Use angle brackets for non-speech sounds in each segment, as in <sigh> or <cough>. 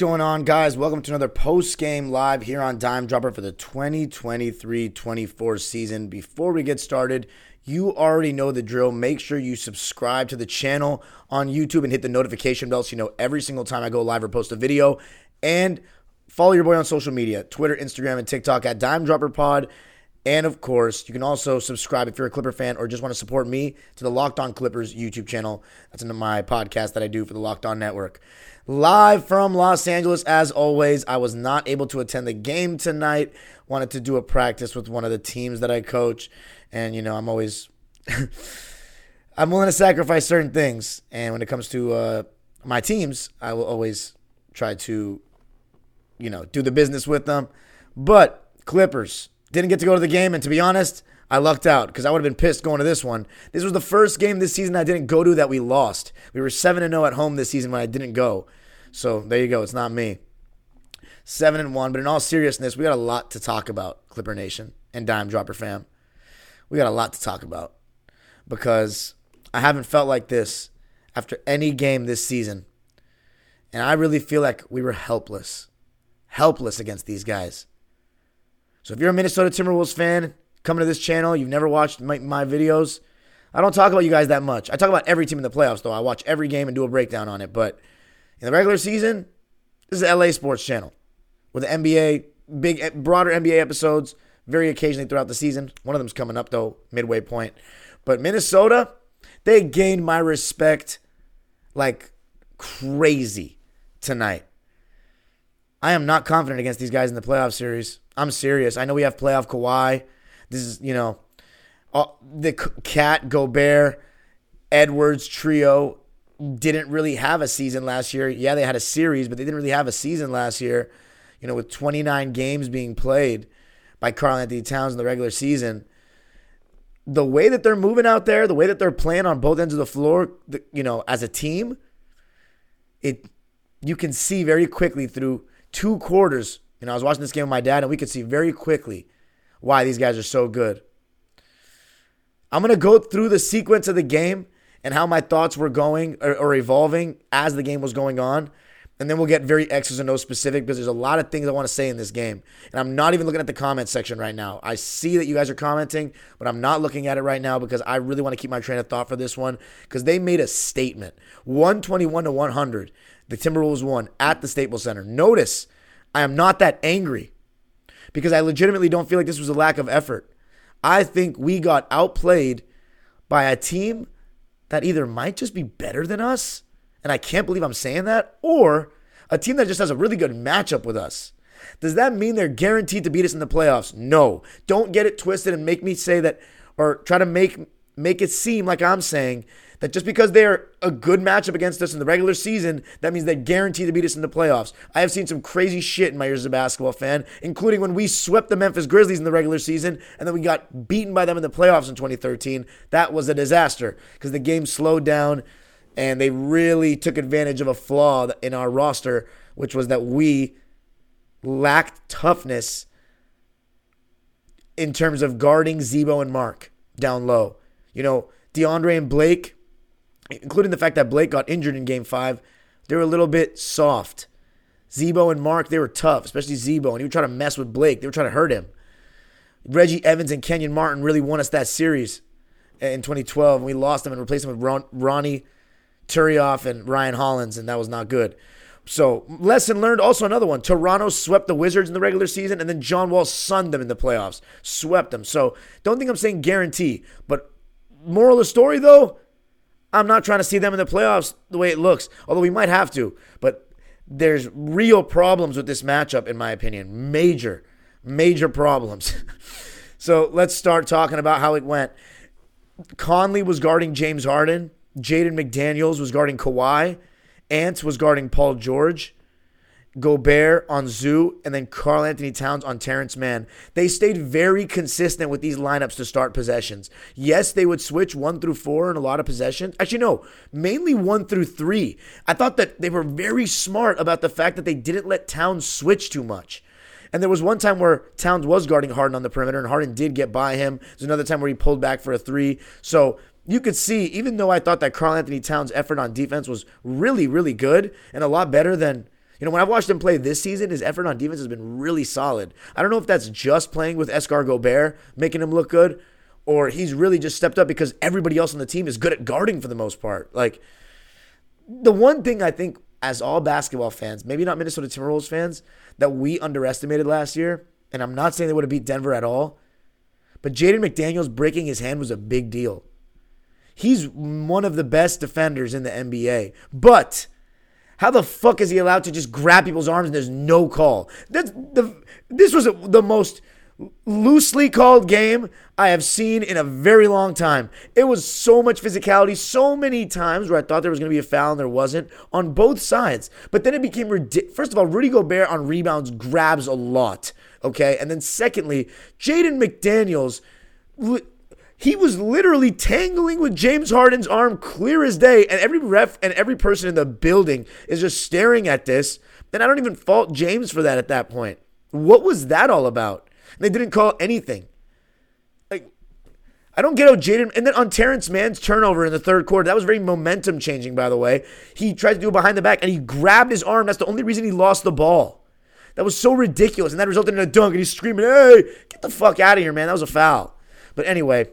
going on, guys? Welcome to another post game live here on Dime Dropper for the 2023 24 season. Before we get started, you already know the drill. Make sure you subscribe to the channel on YouTube and hit the notification bell so you know every single time I go live or post a video. And follow your boy on social media Twitter, Instagram, and TikTok at Dime Dropper Pod. And of course, you can also subscribe if you're a Clipper fan or just want to support me to the Locked On Clippers YouTube channel. That's into my podcast that I do for the Locked On Network. Live from Los Angeles, as always. I was not able to attend the game tonight. Wanted to do a practice with one of the teams that I coach. And, you know, I'm always. <laughs> I'm willing to sacrifice certain things. And when it comes to uh, my teams, I will always try to, you know, do the business with them. But Clippers didn't get to go to the game. And to be honest, I lucked out because I would have been pissed going to this one. This was the first game this season I didn't go to that we lost. We were 7 0 at home this season when I didn't go. So there you go. It's not me. 7 and 1. But in all seriousness, we got a lot to talk about, Clipper Nation and Dime Dropper fam. We got a lot to talk about because I haven't felt like this after any game this season. And I really feel like we were helpless. Helpless against these guys. So if you're a Minnesota Timberwolves fan coming to this channel, you've never watched my, my, videos, I don't talk about you guys that much. I talk about every team in the playoffs, though. I watch every game and do a breakdown on it. But in the regular season, this is the LA Sports Channel with the NBA, big, eh, broader NBA episodes very occasionally throughout the season. One of them's coming up, though, midway point. But Minnesota, they gained my respect like crazy tonight. I am not confident against these guys in the playoff series. I'm serious. I know we have playoff Kawhi. This is, you know, uh, the Cat, Gobert, Edwards trio didn't really have a season last year. Yeah, they had a series, but they didn't really have a season last year. You know, with 29 games being played by Karl-Anthony Towns in the regular season. The way that they're moving out there, the way that they're playing on both ends of the floor, you know, as a team, it you can see very quickly through two quarters. You know, I was watching this game with my dad, and we could see very quickly why these guys are so good. I'm going to go through the sequence of the game and how my thoughts were going or, or, evolving as the game was going on. And then we'll get very X's and O's specific because there's a lot of things I want to say in this game. And I'm not even looking at the comment section right now. I see that you guys are commenting, but I'm not looking at it right now because I really want to keep my train of thought for this one because they made a statement 121 to 100. The Timberwolves won at the Staples Center. Notice I am not that angry because I legitimately don't feel like this was a lack of effort. I think we got outplayed by a team that either might just be better than us, and I can't believe I'm saying that, or a team that just has a really good matchup with us. Does that mean they're guaranteed to beat us in the playoffs? No. Don't get it twisted and make me say that or try to make make it seem like I'm saying that just because they're a good matchup against us in the regular season, that means they're guaranteed to beat us in the playoffs. I have seen some crazy shit in my years as a basketball fan, including when we swept the Memphis Grizzlies in the regular season and then we got beaten by them in the playoffs in 2013. That was a disaster because the game slowed down and they really took advantage of a flaw in our roster, which was that we lacked toughness in terms of guarding Z-Bo and Marc down low. You know, DeAndre and Blake, including the fact that Blake got injured in game five, they were a little bit soft. Z-Bo and Marc, they were tough, especially Z-Bo, and he would try to mess with Blake. They were trying to hurt him. Reggie Evans and Kenyon Martin really won us that series in 2012, and we lost them and replaced them with Ron, Ronny Turiaf and Ryan Hollins, and that was not good. So, lesson learned. Also, another one. Toronto swept the Wizards in the regular season, and then John Wall sunned them in the playoffs. Swept them. So, don't think I'm saying guarantee. But, moral of the story, though, I'm not trying to see them in the playoffs the way it looks, although we might have to. But there's real problems with this matchup, in my opinion. Major, major problems. <laughs> so, let's start talking about how it went. Conley was guarding James Harden. Jaden McDaniels was guarding Kawhi. Ant was guarding Paul George. Gobert on Zoo, and then Karl Anthony Towns on Terrence Mann. They stayed very consistent with these lineups to start possessions. Yes, they would switch one through four in a lot of possessions. Actually, no, mainly one through three. I thought that they were very smart about the fact that they didn't let Towns switch too much. And there was one time where Towns was guarding Harden on the perimeter, and Harden did get by him. There's another time where he pulled back for a three. So you could see, even though I thought that Karl Anthony Towns' effort on defense was really, really good and a lot better than you know, when I've watched him play this season, his effort on defense has been really solid. I don't know if that's just playing with Escar Gobert, making him look good, or he's really just stepped up because everybody else on the team is good at guarding for the most part. Like, the one thing I think, as all basketball fans, maybe not Minnesota Timberwolves fans, that we underestimated last year, and I'm not saying they would have beat Denver at all, but Jaden McDaniels breaking his hand was a big deal. He's one of the best defenders in the NBA. But how the fuck is he allowed to just grab people's arms and there's no call? That's the this was the most loosely called game I have seen in a very long time. It was so much physicality, so many times where I thought there was going to be a foul and there wasn't on both sides. But then it became ridiculous. First of all, Rudy Gobert on rebounds grabs a lot, okay? And then secondly, Jaden McDaniels he was literally tangling with James Harden's arm clear as day. And every ref and every person in the building is just staring at this. And I don't even fault James for that at that point. What was that all about? They didn't call anything. Like, I don't get how Jaden. And then on Terrence Mann's turnover in the third quarter, that was very momentum changing, by the way. He tried to do it behind the back and he grabbed his arm. That's the only reason he lost the ball. That was so ridiculous. And that resulted in a dunk. And he's screaming, hey, get the fuck out of here, man. That was a foul. But anyway,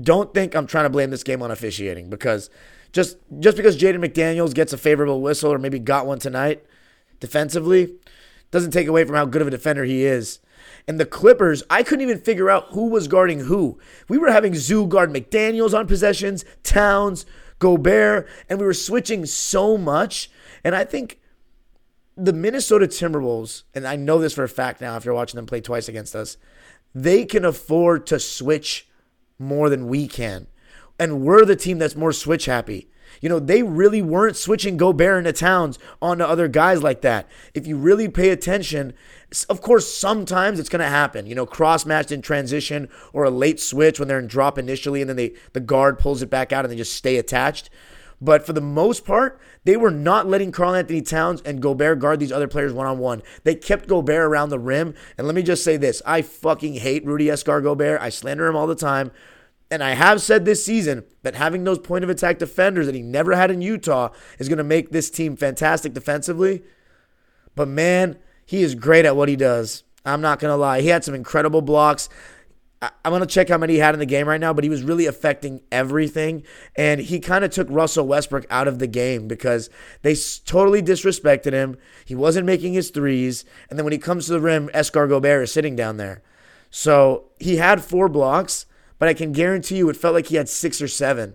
don't think I'm trying to blame this game on officiating because just just because Jaden McDaniels gets a favorable whistle or maybe got one tonight defensively doesn't take away from how good of a defender he is. And the Clippers, I couldn't even figure out who was guarding who. We were having Zoo guard McDaniels on possessions, Towns, Gobert, and we were switching so much. And I think the Minnesota Timberwolves, and I know this for a fact now after watching them play twice against us, they can afford to switch more than we can. And we're the team that's more switch happy. You know, they really weren't switching Gobert into Towns onto other guys like that. If you really pay attention, of course, sometimes it's going to happen. You know, cross matched in transition or a late switch when they're in drop initially and then they the guard pulls it back out and they just stay attached. But for the most part, they were not letting Karl Anthony Towns and Gobert guard these other players one on one. They kept Gobert around the rim. And let me just say this I fucking hate Rudy Escar Gobert. I slander him all the time. And I have said this season that having those point of attack defenders that he never had in Utah is going to make this team fantastic defensively. But man, he is great at what he does. I'm not going to lie. He had some incredible blocks. I'm going to check how many he had in the game right now, but he was really affecting everything. And he kind of took Russell Westbrook out of the game because they totally disrespected him. He wasn't making his threes. And then when he comes to the rim, Escar Gobert is sitting down there. So he had four blocks, but I can guarantee you it felt like he had six or seven.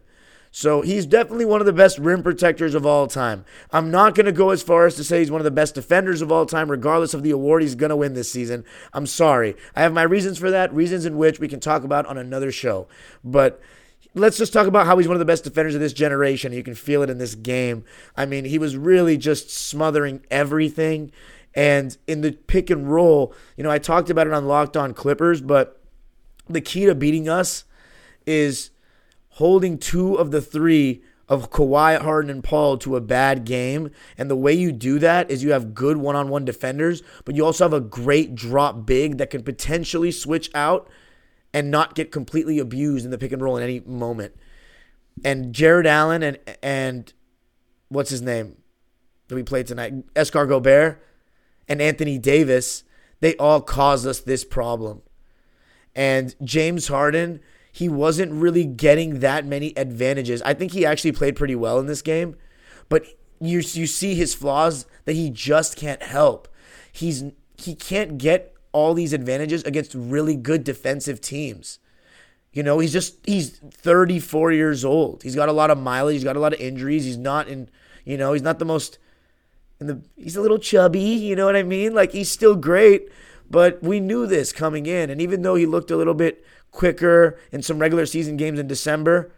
So he's definitely one of the best rim protectors of all time. I'm not going to go as far as to say he's one of the best defenders of all time, regardless of the award he's going to win this season. I'm sorry. I have my reasons for that, reasons in which we can talk about on another show. But let's just talk about how he's one of the best defenders of this generation. You can feel it in this game. I mean, he was really just smothering everything. And in the pick and roll, you know, I talked about it on Locked On Clippers, but the key to beating us is holding two of the three of Kawhi, Harden, and Paul to a bad game. And the way you do that is you have good one on one defenders, but you also have a great drop big that can potentially switch out and not get completely abused in the pick and roll in any moment. And Jarrett Allen and and what's his name that we played tonight? Escar Gobert and Anthony Davis, they all caused us this problem. And James Harden he wasn't really getting that many advantages. I think he actually played pretty well in this game, but you you see his flaws that he just can't help. He's he can't get all these advantages against really good defensive teams. You know, he's just he's 34 years old. He's got a lot of mileage, he's got a lot of injuries. He's not in, you know, he's not the most in the he's a little chubby, you know what I mean? Like he's still great, but we knew this coming in and even though he looked a little bit quicker in some regular season games in December.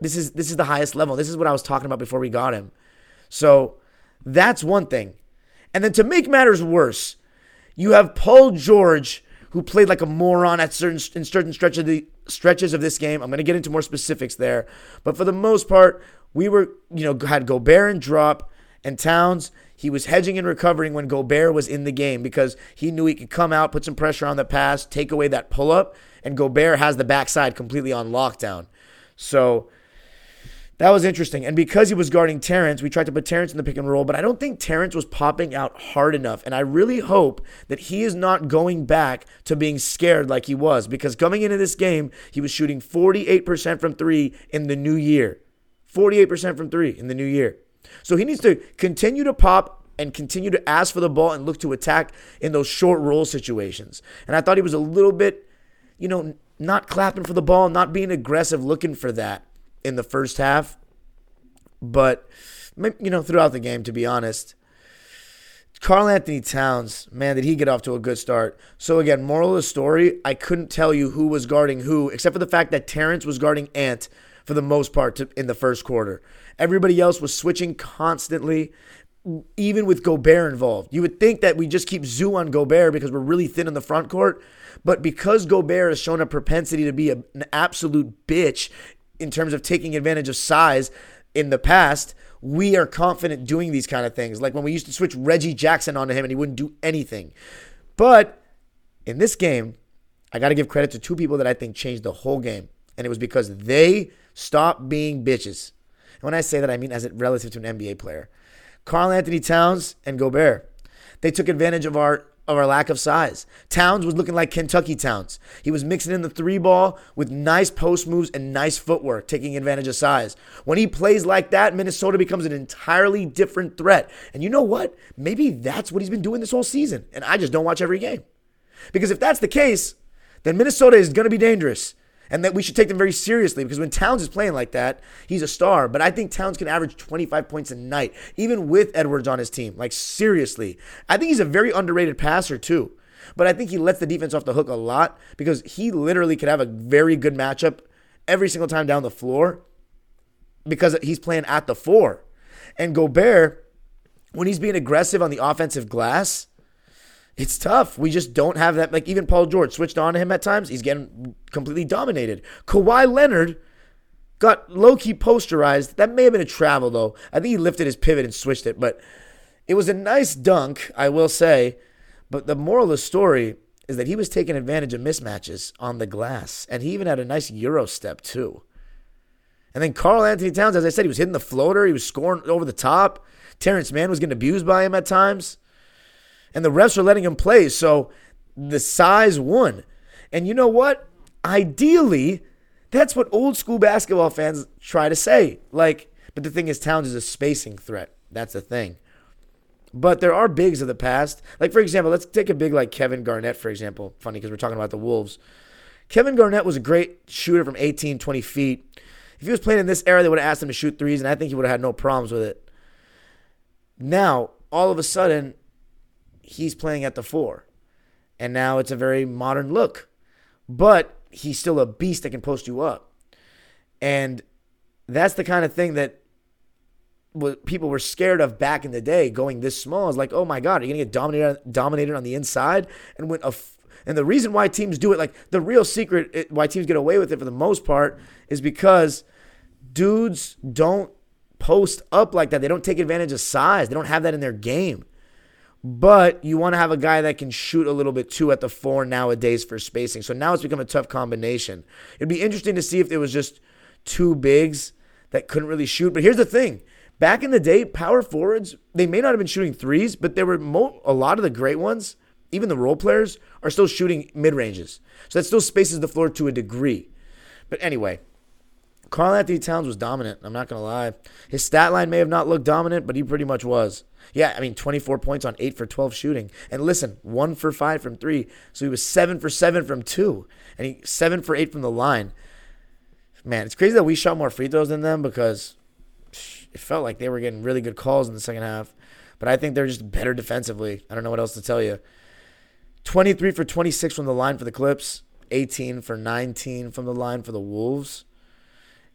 This is this is the highest level. This is what I was talking about before we got him. So that's one thing. And then to make matters worse, you have Paul George who played like a moron at certain in certain stretches of the stretches of this game. I'm going to get into more specifics there, but for the most part, we were you know had Gobert and drop and Towns. He was hedging and recovering when Gobert was in the game because he knew he could come out, put some pressure on the pass, take away that pull up, and Gobert has the backside completely on lockdown. So that was interesting. And because he was guarding Terrence, we tried to put Terrence in the pick and roll, but I don't think Terrence was popping out hard enough. And I really hope that he is not going back to being scared like he was because coming into this game, he was shooting 48% from three in the new year. 48% from three in the new year. So he needs to continue to pop and continue to ask for the ball and look to attack in those short roll situations. And I thought he was a little bit, you know, not clapping for the ball, not being aggressive, looking for that in the first half. But, you know, throughout the game, to be honest, Karl-Anthony Towns, man, did he get off to a good start. So, again, moral of the story, I couldn't tell you who was guarding who, except for the fact that Terrence was guarding Ant for the most part to, in the first quarter. Everybody else was switching constantly, even with Gobert involved. You would think that we just keep Zoo on Gobert because we're really thin in the front court. But because Gobert has shown a propensity to be a, an absolute bitch in terms of taking advantage of size in the past, we are confident doing these kind of things. Like when we used to switch Reggie Jackson onto him and he wouldn't do anything. But in this game, I got to give credit to two people that I think changed the whole game. And it was because they stopped being bitches. And when I say that, I mean as it relative to an NBA player. Karl-Anthony Towns and Gobert. They took advantage of our of our lack of size. Towns was looking like Kentucky Towns. He was mixing in the three ball with nice post moves and nice footwork, taking advantage of size. When he plays like that, Minnesota becomes an entirely different threat. And you know what? Maybe that's what he's been doing this whole season. And I just don't watch every game. Because if that's the case, then Minnesota is going to be dangerous and that we should take them very seriously because when Towns is playing like that, he's a star. But I think Towns can average 25 points a night, even with Edwards on his team. Like, seriously. I think he's a very underrated passer, too. But I think he lets the defense off the hook a lot because he literally could have a very good matchup every single time down the floor because he's playing at the four. And Gobert, when he's being aggressive on the offensive glass, it's tough. We just don't have that. Like even Paul George switched on to him at times. He's getting completely dominated. Kawhi Leonard got low key posterized. That may have been a travel though. I think he lifted his pivot and switched it, but it was a nice dunk, I will say. But the moral of the story is that he was taking advantage of mismatches on the glass, and he even had a nice euro step too. And then Karl-Anthony Towns, as I said, he was hitting the floater. He was scoring over the top. Terrence Mann was getting abused by him at times and the refs are letting him play. So the size won. And you know what? Ideally, that's what old school basketball fans try to say. Like, but the thing is, Towns is a spacing threat. That's the thing. But there are bigs of the past. Like, for example, let's take a big like Kevin Garnett, for example. Funny because we're talking about the Wolves. Kevin Garnett was a great shooter from 18, 20 feet. If he was playing in this era, they would have asked him to shoot threes, and I think he would have had no problems with it. Now, all of a sudden, he's playing at the four. And now it's a very modern look. But he's still a beast that can post you up. And that's the kind of thing that people were scared of back in the day going this small is like, oh my God, are you going to get dominated, dominated on the inside? And when a and the reason why teams do it, like the real secret why teams get away with it for the most part, is because dudes don't post up like that. They don't take advantage of size. They don't have that in their game. But you want to have a guy that can shoot a little bit too at the four nowadays for spacing. So now it's become a tough combination. It'd be interesting to see if there was just two bigs that couldn't really shoot. But here's the thing back in the day, power forwards, they may not have been shooting threes, but there were mo- a lot of the great ones, even the role players, are still shooting mid ranges. So that still spaces the floor to a degree. But anyway, Karl-Anthony Towns was dominant. I'm not going to lie. His stat line may have not looked dominant, but he pretty much was. Yeah, I mean, 24 points on 8 for 12 shooting. And listen, 1 for 5 from 3. So he was 7 for 7 from 2. And he 7 for 8 from the line. Man, it's crazy that we shot more free throws than them because it felt like they were getting really good calls in the second half. But I think they're just better defensively. I don't know what else to tell you. 23 for 26 from the line for the Clips, 18 for 19 from the line for the Wolves.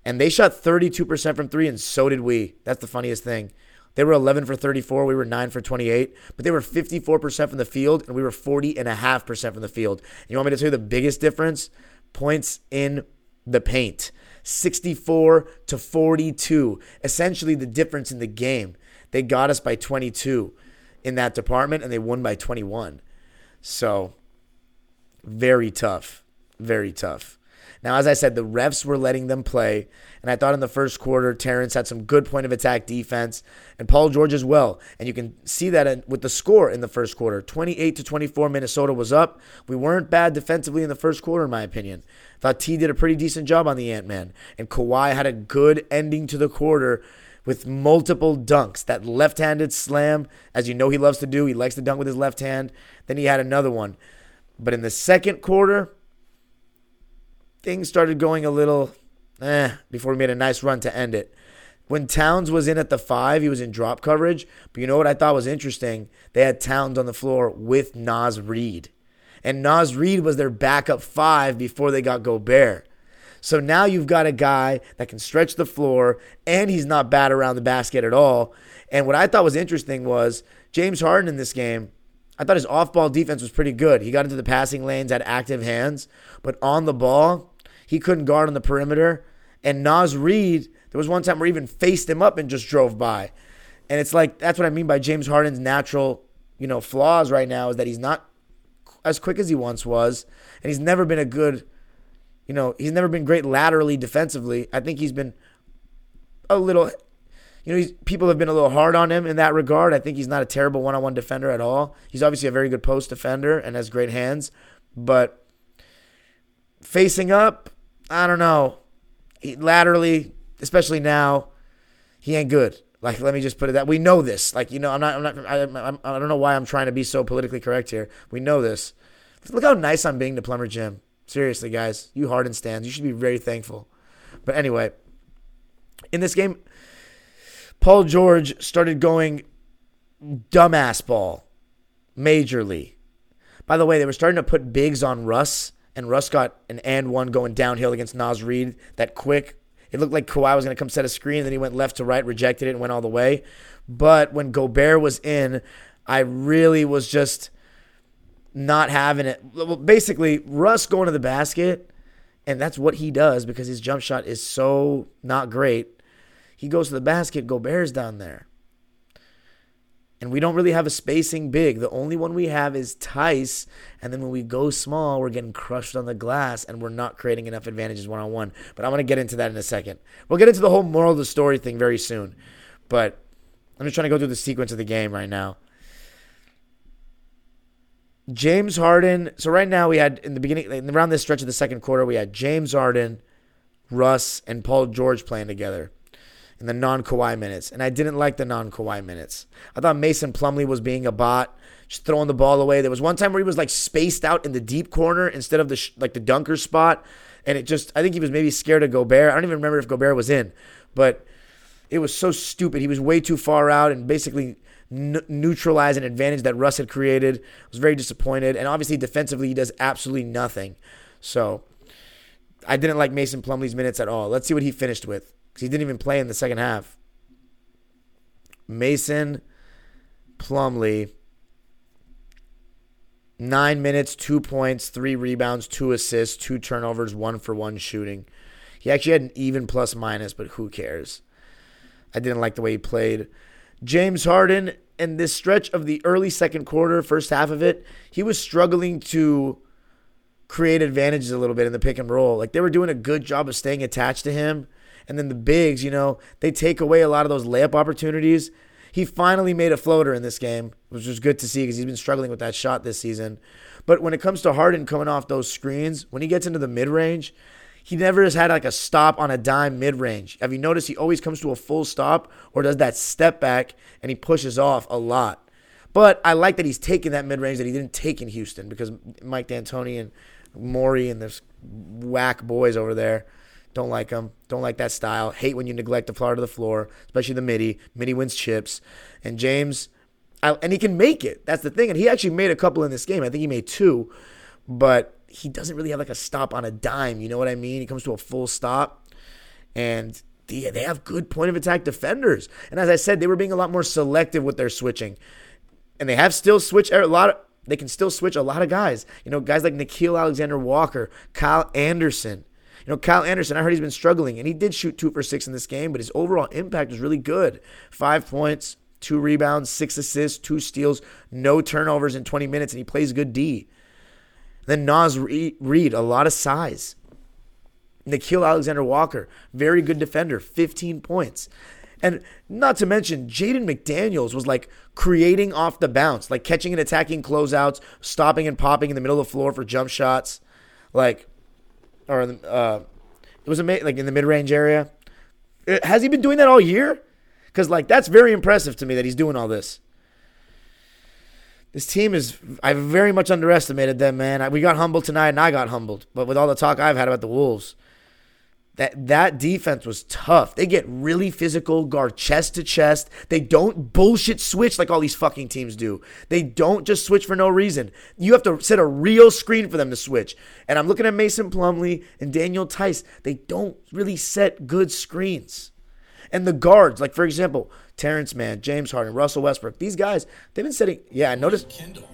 And they shot 32% from three, and so did we. That's the funniest thing. They were 11 for 34. We were 9 for 28. But they were 54% from the field, and we were 40.5% from the field. And you want me to tell you the biggest difference? Points in the paint 64 to 42. Essentially, the difference in the game. They got us by 22 in that department, and they won by 21. So, very tough. Very tough. Now, as I said, the refs were letting them play. And I thought in the first quarter, Terrence had some good point of attack defense, and Paul George as well. And you can see that with the score in the first quarter 28 to 24, Minnesota was up. We weren't bad defensively in the first quarter, in my opinion. Thought T did a pretty decent job on the Ant Man. And Kawhi had a good ending to the quarter with multiple dunks. That left handed slam, as you know he loves to do, he likes to dunk with his left hand. Then he had another one. But in the second quarter, things started going a little eh before we made a nice run to end it. When Towns was in at the five, he was in drop coverage. But you know what I thought was interesting? They had Towns on the floor with Naz Reid. And Naz Reid was their backup five before they got Gobert. So now you've got a guy that can stretch the floor and he's not bad around the basket at all. And what I thought was interesting was James Harden in this game, I thought his off ball defense was pretty good. He got into the passing lanes, had active hands, but on the ball, he couldn't guard on the perimeter. And Naz Reid, there was one time where he even faced him up and just drove by. And it's like that's what I mean by James Harden's natural, you know, flaws right now is that he's not as quick as he once was, and he's never been a good, you know, he's never been great laterally defensively. I think he's been a little, you know, people have been a little hard on him in that regard. I think he's not a terrible one-on-one defender at all. He's obviously a very good post defender and has great hands, but facing up, I don't know. He, laterally, especially now, he ain't good. Like, let me just put it that we know this. Like, you know, I'm not, I'm not, I, I'm, I don't know why I'm trying to be so politically correct here. We know this. Look how nice I'm being to Plumber Jim. Seriously, guys, you Harden stands, you should be very thankful. But anyway, in this game, Paul George started going dumbass ball, majorly. By the way, they were starting to put bigs on Russ and Russ got an and one going downhill against Naz Reid. That quick, it looked like Kawhi was going to come set a screen, then he went left to right, rejected it, and went all the way. But when Gobert was in, I really was just not having it. Well, basically, Russ going to the basket, and that's what he does because his jump shot is so not great. He goes to the basket, Gobert's down there. And we don't really have a spacing big. The only one we have is Theis. And then when we go small, we're getting crushed on the glass and we're not creating enough advantages one on one. But I'm going to get into that in a second. We'll get into the whole moral of the story thing very soon. But I'm just trying to go through the sequence of the game right now. James Harden. So right now we had in the beginning, around this stretch of the second quarter, we had James Harden, Russ, and Paul George playing together in the non Kawhi minutes, and I didn't like the non Kawhi minutes. I thought Mason Plumlee was being a bot, just throwing the ball away. There was one time where he was like spaced out in the deep corner instead of the sh- like the dunker spot, and it just I think he was maybe scared of Gobert. I don't even remember if Gobert was in, but it was so stupid. He was way too far out and basically n- neutralized an advantage that Russ had created. I was very disappointed, and obviously defensively he does absolutely nothing. So I didn't like Mason Plumlee's minutes at all. Let's see what he finished with he didn't even play in the second half. Mason Plumlee, nine minutes, two points, three rebounds, two assists, two turnovers, one for one shooting. He actually had an even plus minus, but who cares? I didn't like the way he played. James Harden, in this stretch of the early second quarter, first half of it, he was struggling to create advantages a little bit in the pick and roll. Like they were doing a good job of staying attached to him and then the bigs, you know, they take away a lot of those layup opportunities. He finally made a floater in this game, which was good to see because he's been struggling with that shot this season. But when it comes to Harden coming off those screens, when he gets into the mid range, he never has had like a stop on a dime mid range. Have you noticed he always comes to a full stop or does that step back and he pushes off a lot? But I like that he's taking that mid range that he didn't take in Houston because Mike D'Antoni and Morey and there's whack boys over there don't like him. Don't like that style. Hate when you neglect the floor to the floor, especially the midi. Midi wins chips. And James, I, and he can make it. That's the thing. And he actually made a couple in this game. I think he made two, but he doesn't really have like a stop on a dime. You know what I mean? He comes to a full stop. And they have good point of attack defenders. And as I said, they were being a lot more selective with their switching. And they have still switched a lot of, they can still switch a lot of guys. You know, guys like Nickeil Alexander Walker, Kyle Anderson. You know, Kyle Anderson, I heard he's been struggling, and he did shoot two for six in this game, but his overall impact was really good. Five points, two rebounds, six assists, two steals, no turnovers in 20 minutes, and he plays good D. Then Naz Reid, a lot of size. Nickeil Alexander Walker, very good defender, 15 points. And not to mention, Jaden McDaniels was like creating off the bounce, like catching and attacking closeouts, stopping and popping in the middle of the floor for jump shots, like, or uh, it was amazing, like in the mid range area. Uh, has he been doing that all year? Because like that's very impressive to me that he's doing all this. This team is, I very much underestimated them, man. We got humbled tonight, and I got humbled. But with all the talk I've had about the Wolves, that that defense was tough. They get really physical, guard chest to chest. They don't bullshit switch like all these fucking teams do. They don't just switch for no reason. You have to set a real screen for them to switch. And I'm looking at Mason Plumlee and Daniel Theis. They don't really set good screens. And the guards, like for example, Terrence Mann, James Harden, Russell Westbrook, these guys, they've been setting. Yeah, notice. Kendall,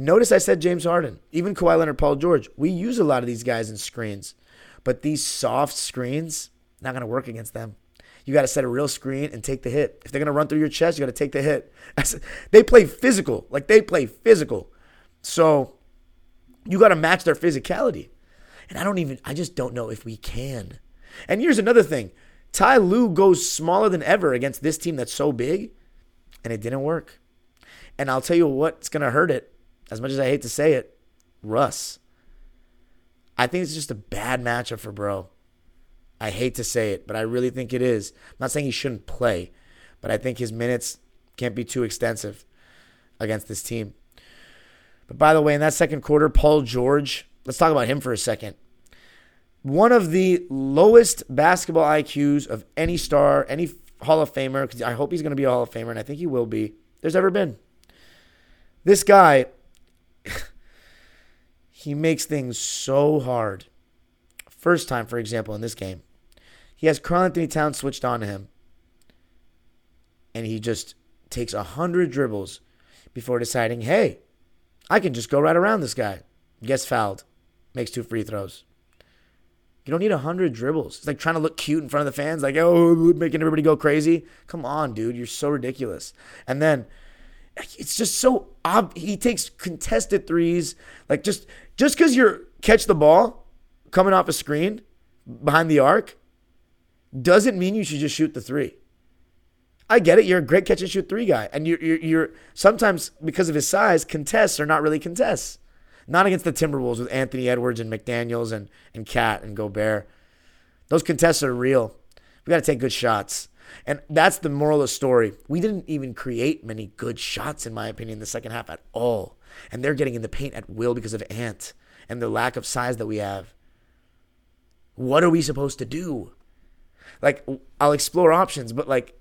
Notice I said James Harden, even Kawhi Leonard, Paul George. We use a lot of these guys in screens. But these soft screens, not going to work against them. You got to set a real screen and take the hit. If they're going to run through your chest, you got to take the hit. they play physical. Like they play physical. So you got to match their physicality. And I don't even, I just don't know if we can. And here's another thing Ty Lue goes smaller than ever against this team that's so big, and it didn't work. And I'll tell you what's going to hurt it, as much as I hate to say it Russ. I think it's just a bad matchup for Bro. I hate to say it, but I really think it is. I'm not saying he shouldn't play, but I think his minutes can't be too extensive against this team. But by the way, in that second quarter, Paul George, let's talk about him for a second. One of the lowest basketball IQs of any star, any Hall of Famer, because I hope he's going to be a Hall of Famer, and I think he will be, there's ever been. This guy he makes things so hard. First time, for example, in this game, he has Karl-Anthony Towns switched on to him, and he just takes a hundred dribbles before deciding, hey, I can just go right around this guy. Gets fouled, makes two free throws. You don't need a hundred dribbles. It's like trying to look cute in front of the fans, like oh, making everybody go crazy. Come on, dude, you're so ridiculous. And then it's just so ob- he takes contested threes, like just just because you're catch the ball coming off a screen behind the arc doesn't mean you should just shoot the three. I get it. You're a great catch and shoot three guy, and you're, you're, you're sometimes because of his size, contests are not really contests. Not against the Timberwolves with Anthony Edwards and McDaniels and and Cat and Gobert. Those contests are real. We got to take good shots. And that's the moral of the story. We didn't even create many good shots, in my opinion, in the second half at all. And they're getting in the paint at will because of Ant and the lack of size that we have. What are we supposed to do? Like, I'll explore options, but like,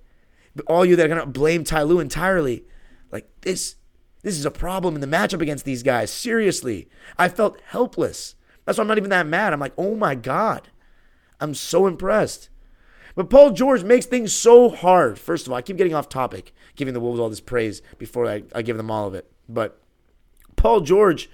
all you that are gonna blame Ty Lue entirely, like this, this is a problem in the matchup against these guys. Seriously, I felt helpless. That's why I'm not even that mad. I'm like, oh my god, I'm so impressed. But Paul George makes things so hard. First of all, I keep getting off topic, giving the Wolves all this praise before I, I give them all of it. But Paul George,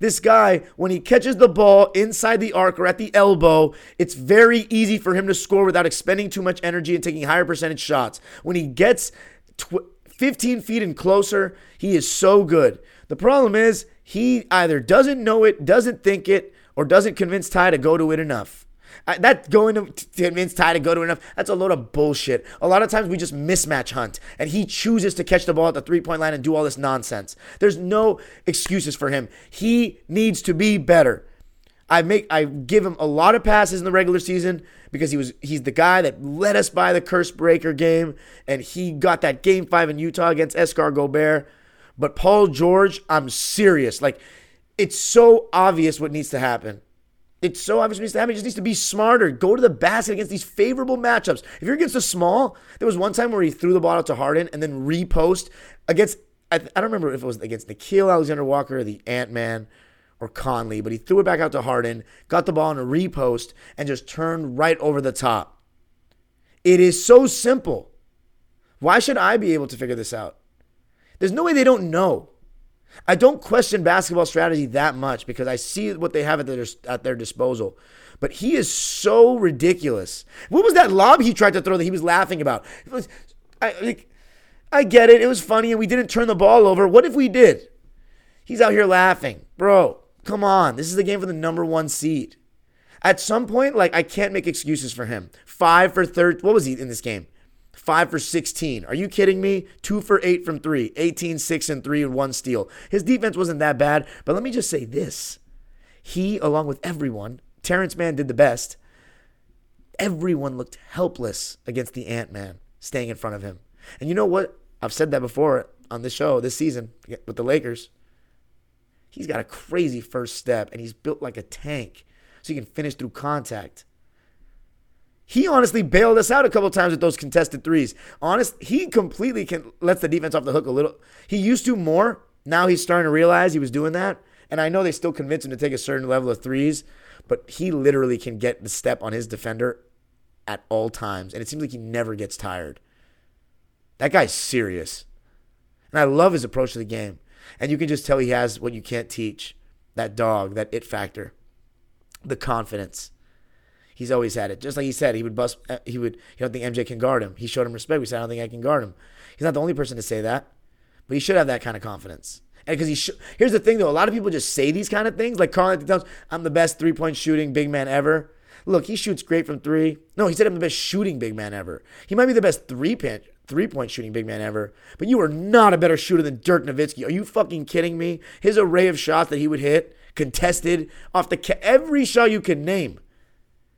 this guy, when he catches the ball inside the arc or at the elbow, it's very easy for him to score without expending too much energy and taking higher percentage shots. When he gets tw- 15 feet and closer, he is so good. The problem is, he either doesn't know it, doesn't think it, or doesn't convince Ty to go to it enough. I, that going to, to convince Ty to go to enough, that's a load of bullshit. A lot of times we just mismatch hunt, and he chooses to catch the ball at the three point line and do all this nonsense. There's no excuses for him. He needs to be better. I make I give him a lot of passes in the regular season because he was he's the guy that led us by the curse breaker game, and he got that game five in Utah against Escar Gobert. But Paul George, I'm serious. Like it's so obvious what needs to happen. It's so obvious needs to. He just needs to be smarter. Go to the basket against these favorable matchups. If you're against a small, there was one time where he threw the ball out to Harden and then repost against. I, I don't remember if it was against Nickeil Alexander Walker or the Ant Man or Conley, but he threw it back out to Harden, got the ball in a repost, and just turned right over the top. It is so simple. Why should I be able to figure this out? There's no way they don't know. I don't question basketball strategy that much because I see what they have at their, at their disposal. But he is so ridiculous. What was that lob he tried to throw that he was laughing about? I, like, I get it. It was funny and we didn't turn the ball over. What if we did? He's out here laughing. Bro, come on. This is the game for the number one seed. At some point, like, I can't make excuses for him. Five for third. What was he in this game? Five for 16. Are you kidding me? Two for eight from three. 18, six, and three, and one steal. His defense wasn't that bad, but let me just say this. He, along with everyone, Terrence Mann did the best. Everyone looked helpless against the Ant Man staying in front of him. And you know what? I've said that before on this show this season with the Lakers. He's got a crazy first step and he's built like a tank so he can finish through contact. He honestly bailed us out a couple times with those contested threes. Honest, he completely can lets the defense off the hook a little. He used to more. Now he's starting to realize he was doing that. And I know they still convince him to take a certain level of threes, but he literally can get the step on his defender at all times. And it seems like he never gets tired. That guy's serious. And I love his approach to the game. And you can just tell he has what you can't teach that dog, that it factor, the confidence. He's always had it. Just like he said, he would bust. Uh, he would. You don't think MJ can guard him? He showed him respect. We said, I don't think I can guard him. He's not the only person to say that, but he should have that kind of confidence. And because he, sh- here's the thing though, a lot of people just say these kind of things. Like Karl-Anthony Towns, I'm the best three point shooting big man ever. Look, he shoots great from three. No, he said I'm the best shooting big man ever. He might be the best three point three point shooting big man ever, but you are not a better shooter than Dirk Nowitzki. Are you fucking kidding me? His array of shots that he would hit, contested off the ca- every shot you can name.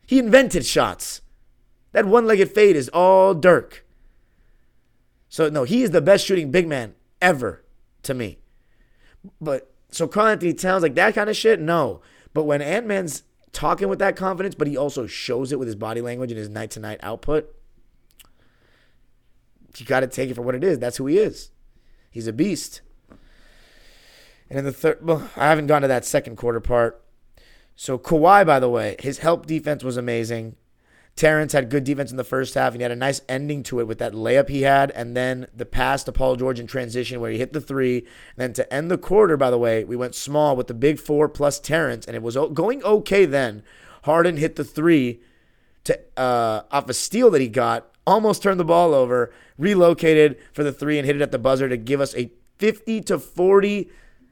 He invented shots. That one legged fade is all Dirk. So, no, he is the best shooting big man ever to me. But so Karl-Anthony Towns, like that kind of shit, no. But when Ant Man's talking with that confidence, but he also shows it with his body language and his night to night output, you got to take it for what it is. That's who he is. He's a beast. And in the third, well, I haven't gone to that second quarter part. So Kawhi, by the way, his help defense was amazing. Terrence had good defense in the first half, and he had a nice ending to it with that layup he had, and then the pass to Paul George in transition where he hit the three. And then to end the quarter, by the way, we went small with the big four plus Terrence, and it was going okay then. Harden hit the three to uh, off a steal that he got, almost turned the ball over, relocated for the three, and hit it at the buzzer to give us a 50 to 40.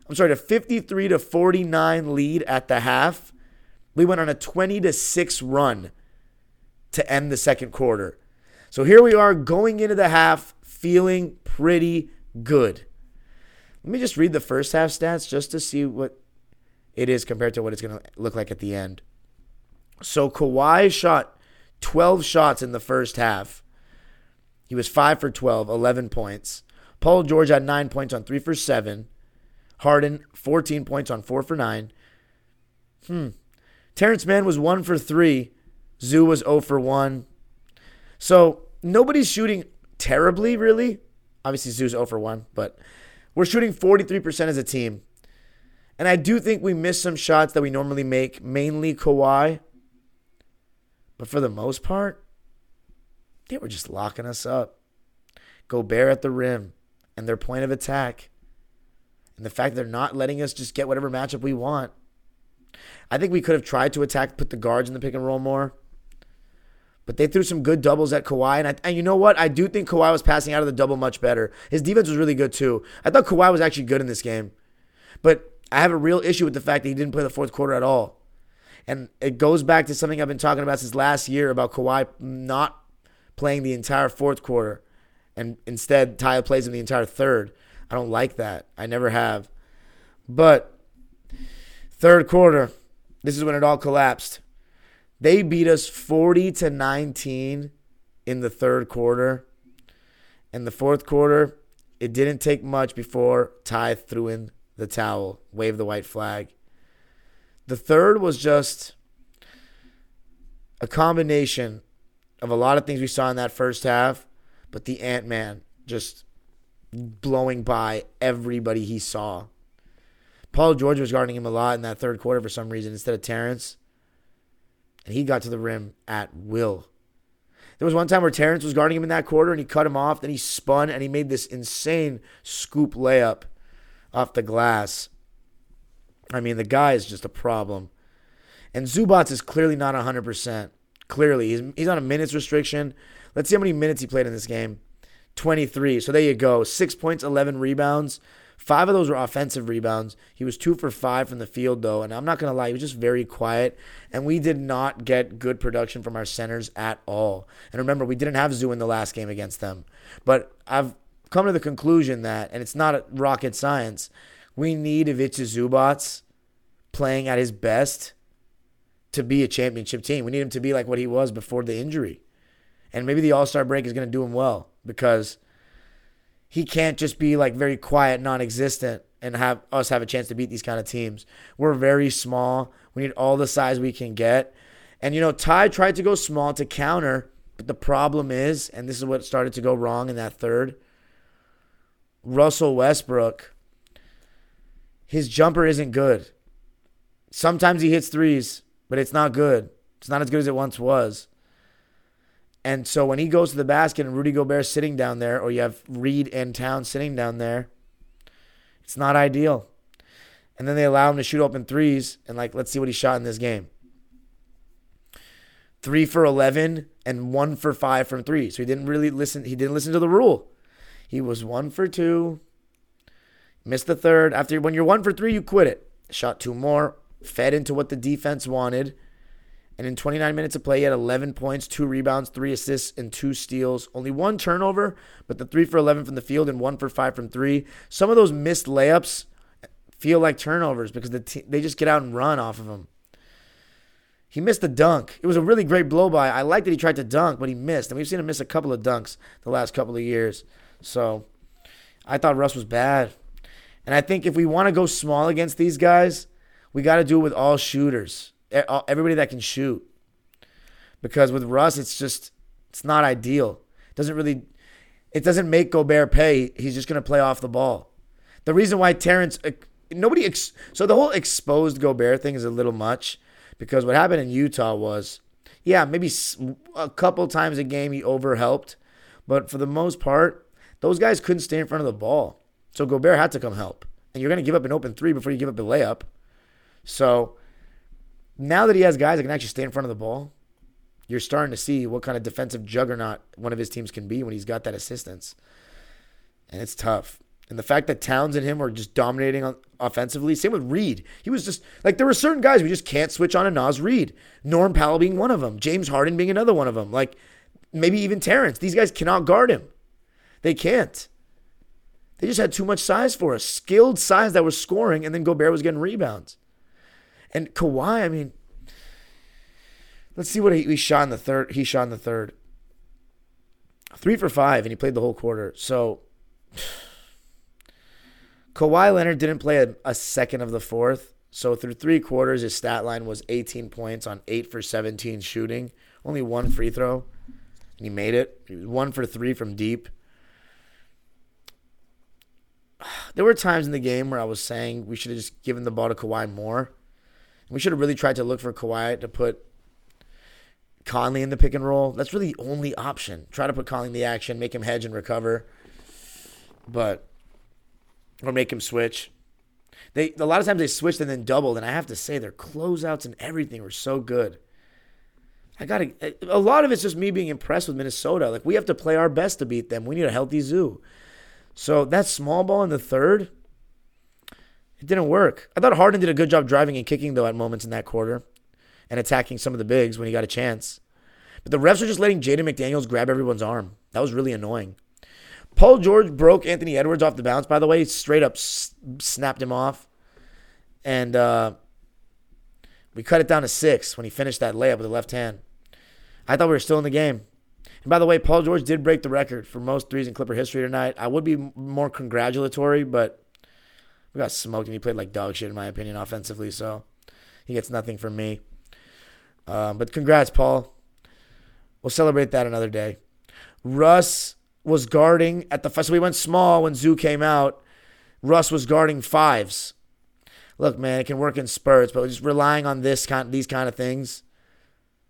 I'm sorry, a 53 to 49 lead at the half we went on a 20 to 6 run to end the second quarter. So here we are going into the half feeling pretty good. Let me just read the first half stats just to see what it is compared to what it's going to look like at the end. So Kawhi shot 12 shots in the first half. He was 5 for 12, 11 points. Paul George had 9 points on 3 for 7. Harden 14 points on 4 for 9. Hmm. Terrence Mann was one for three. Zoo was 0 for 1. So nobody's shooting terribly, really. Obviously, Zoo's 0 for 1, but we're shooting 43% as a team. And I do think we missed some shots that we normally make, mainly Kawhi. But for the most part, they were just locking us up. Gobert at the rim and their point of attack. And the fact that they're not letting us just get whatever matchup we want. I think we could have tried to attack, put the guards in the pick and roll more. But they threw some good doubles at Kawhi. And, I, and you know what? I do think Kawhi was passing out of the double much better. His defense was really good too. I thought Kawhi was actually good in this game. But I have a real issue with the fact that he didn't play the fourth quarter at all. And it goes back to something I've been talking about since last year about Kawhi not playing the entire fourth quarter. And instead, Ty plays in the entire third. I don't like that. I never have. But Third quarter, this is when it all collapsed. They beat us 40 to 19 in the third quarter. In the fourth quarter, it didn't take much before Ty threw in the towel, waved the white flag. The third was just a combination of a lot of things we saw in that first half, but the Ant Man just blowing by everybody he saw. Paul George was guarding him a lot in that third quarter for some reason instead of Terrence. And he got to the rim at will. There was one time where Terrence was guarding him in that quarter and he cut him off. Then he spun and he made this insane scoop layup off the glass. I mean, the guy is just a problem. And Zubac is clearly not 100%. Clearly. He's, he's on a minutes restriction. Let's see how many minutes he played in this game 23. So there you go. Six points, 11 rebounds. Five of those were offensive rebounds. He was two for five from the field, though. And I'm not going to lie, he was just very quiet. And we did not get good production from our centers at all. And remember, we didn't have Zoo in the last game against them. But I've come to the conclusion that, and it's not rocket science, we need Ivica Zubac playing at his best to be a championship team. We need him to be like what he was before the injury. And maybe the All Star break is going to do him well because he can't just be like very quiet, non existent, and have us have a chance to beat these kind of teams. We're very small. We need all the size we can get. And, you know, Ty tried to go small to counter, but the problem is, and this is what started to go wrong in that third Russell Westbrook, his jumper isn't good. Sometimes he hits threes, but it's not good. It's not as good as it once was. And so when he goes to the basket and Rudy Gobert sitting down there, or you have Reid and Town sitting down there, it's not ideal. And then they allow him to shoot open threes, and like, let's see what he shot in this game. Three for eleven and one for five from three. So he didn't really listen. He didn't listen to the rule. He was one for two. Missed the third. After when you're one for three, you quit it. Shot two more. Fed into what the defense wanted and in 29 minutes of play, he had 11 points, two rebounds, three assists, and two steals. Only one turnover, but the three for 11 from the field and one for five from three. Some of those missed layups feel like turnovers because the they just get out and run off of them. He missed the dunk. It was a really great blow by. I like that he tried to dunk, but he missed. And we've seen him miss a couple of dunks the last couple of years. So I thought Russ was bad. And I think if we want to go small against these guys, we got to do it with all shooters everybody that can shoot. Because with Russ, it's just it's not ideal. It doesn't really it doesn't make Gobert pay. He's just going to play off the ball. The reason why Terrence nobody ex, so the whole exposed Gobert thing is a little much because what happened in Utah was yeah, maybe a couple times a game he overhelped, but for the most part, those guys couldn't stay in front of the ball. So Gobert had to come help. And you're going to give up an open 3 before you give up a layup. So now that he has guys that can actually stay in front of the ball, you're starting to see what kind of defensive juggernaut one of his teams can be when he's got that assistance. And it's tough. And the fact that Towns and him are just dominating offensively, same with Reid. He was just like there were certain guys we just can't switch on a Naz Reid. Norm Powell being one of them, James Harden being another one of them. Like maybe even Terrence. These guys cannot guard him. They can't. They just had too much size for us. Skilled size that was scoring, and then Gobert was getting rebounds. And Kawhi, I mean, let's see what he, he shot in the third. He shot in the third. Three for five, and he played the whole quarter. So <sighs> Kawhi Leonard didn't play a, a second of the fourth. So through three quarters, his stat line was 18 points on eight for 17 shooting, only one free throw, and he made it. He was one for three from deep. <sighs> There were times in the game where I was saying we should have just given the ball to Kawhi more. We should have really tried to look for Kawhi to put Conley in the pick and roll. That's really the only option. Try to put Conley in the action, make him hedge and recover, but or make him switch. They a lot of times they switched and then doubled, and I have to say their closeouts and everything were so good. I got a lot of it's just me being impressed with Minnesota. Like we have to play our best to beat them. We need a healthy zoo. So that small ball in the third, it didn't work. I thought Harden did a good job driving and kicking, though, at moments in that quarter and attacking some of the bigs when he got a chance. But the refs were just letting Jaden McDaniels grab everyone's arm. That was really annoying. Paul George broke Anthony Edwards off the bounce, by the way. Straight up s- snapped him off. And uh, we cut it down to six when he finished that layup with the left hand. I thought we were still in the game. And by the way, Paul George did break the record for most threes in Clipper history tonight. I would be more congratulatory, but we got smoked and he played like dog shit in my opinion offensively. So he gets nothing from me. Um, but congrats, Paul. We'll celebrate that another day. Russ was guarding at the so we went small when Zoo came out. Russ was guarding fives. Look, man, it can work in spurts, but just relying on this kind, these kind of things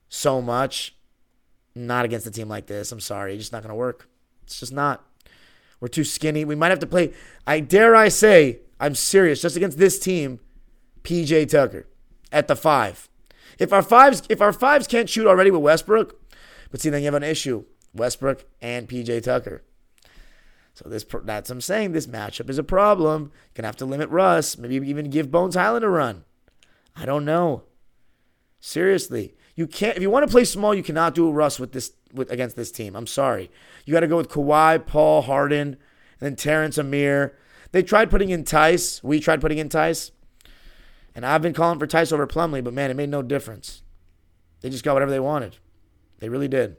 so much, Not against a team like this. I'm sorry. It's just not going to work. It's just not. We're too skinny. We might have to play. I dare I say, I'm serious. Just against this team, PJ Tucker at the five. If our fives, if our fives can't shoot already with Westbrook, but see, then you have an issue. Westbrook and PJ Tucker. So this that's I'm saying. This matchup is a problem. Gonna have to limit Russ. Maybe even give Bones Hyland a run. I don't know. Seriously, you can't. If you want to play small, you cannot do a Russ with this with against this team. I'm sorry. You got to go with Kawhi, Paul, Harden, and then Terrence Amir. They tried putting in Theis. We tried putting in Theis. And I've been calling for Theis over Plumlee, but man, it made no difference. They just got whatever they wanted. They really did.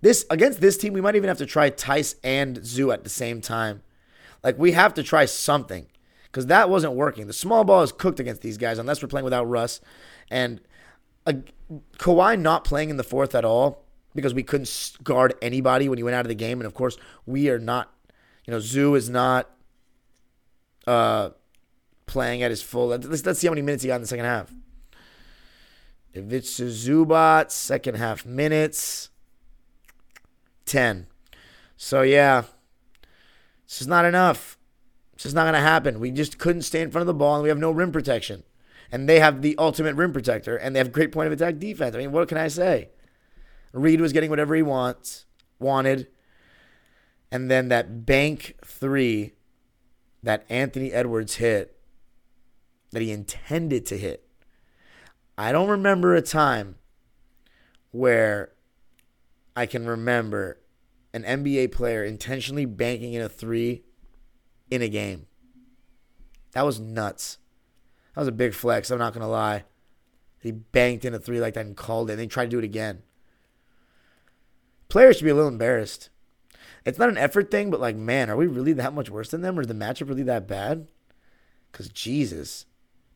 This against this team, we might even have to try Theis and Zoo at the same time. Like we have to try something because that wasn't working. The small ball is cooked against these guys unless we're playing without Russ. And a, Kawhi not playing in the fourth at all because we couldn't guard anybody when he went out of the game. And of course, we are not. You know, Zoo is not uh, playing at his full. Let's, let's see how many minutes he got in the second half. If it's Zubac, second half minutes, 10. So, yeah, this is not enough. This is not going to happen. We just couldn't stay in front of the ball, and we have no rim protection. And they have the ultimate rim protector, and they have great point of attack defense. I mean, what can I say? Reid was getting whatever he wants, wanted. And then that bank three that Anthony Edwards hit that he intended to hit. I don't remember a time where I can remember an NBA player intentionally banking in a three in a game. That was nuts. That was a big flex. I'm not going to lie. He banked in a three like that and called it, and they tried to do it again. Players should be a little embarrassed. It's not an effort thing, but like, man, are we really that much worse than them? Or is the matchup really that bad? Because Jesus,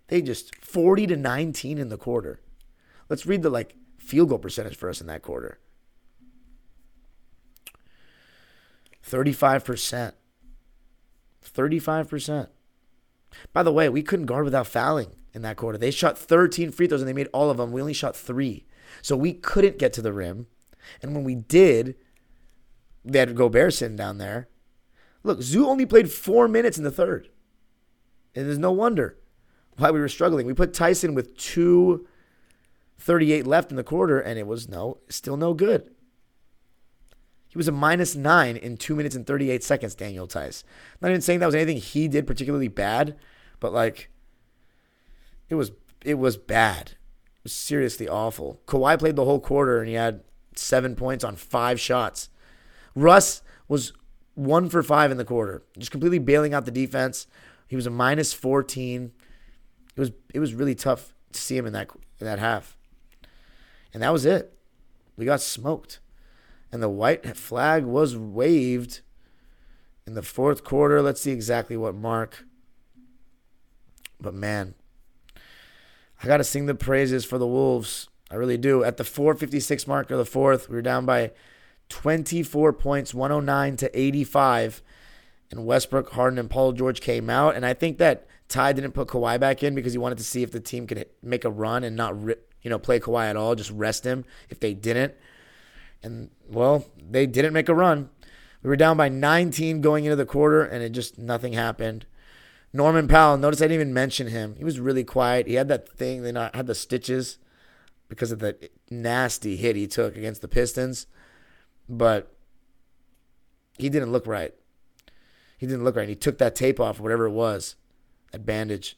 they just 40 to 19 in the quarter. Let's read the like field goal percentage for us in that quarter. 35%. 35%. By the way, we couldn't guard without fouling in that quarter. They shot 13 free throws and they made all of them. We only shot three. So we couldn't get to the rim. And when we did, they had Gobert sitting down there. Look, Zoo only played four minutes in the third. And there's no wonder why we were struggling. We put Tyson with 238 left in the quarter, and it was no, still no good. He was a minus nine in two minutes and 38 seconds, Daniel Theis. Not even saying that was anything he did particularly bad, but like it was it was bad. It was seriously awful. Kawhi played the whole quarter and he had seven points on five shots. Russ was one for five in the quarter, just completely bailing out the defense. He was a minus 14. It was it was really tough to see him in that in that half. And that was it. We got smoked. And the white flag was waved in the fourth quarter. Let's see exactly what mark. But man, I got to sing the praises for the Wolves. I really do. At the 456 mark of the fourth, we were down by 24 points, 109 to 85. And Westbrook, Harden, and Paul George came out. And I think that Ty didn't put Kawhi back in because he wanted to see if the team could make a run and not, you know, play Kawhi at all, just rest him if they didn't. And well, they didn't make a run. We were down by 19 going into the quarter, and it just nothing happened. Norman Powell, notice I didn't even mention him. He was really quiet. He had that thing, they had the stitches because of the nasty hit he took against the Pistons, but he didn't look right. He didn't look right. He took that tape off, whatever it was, that bandage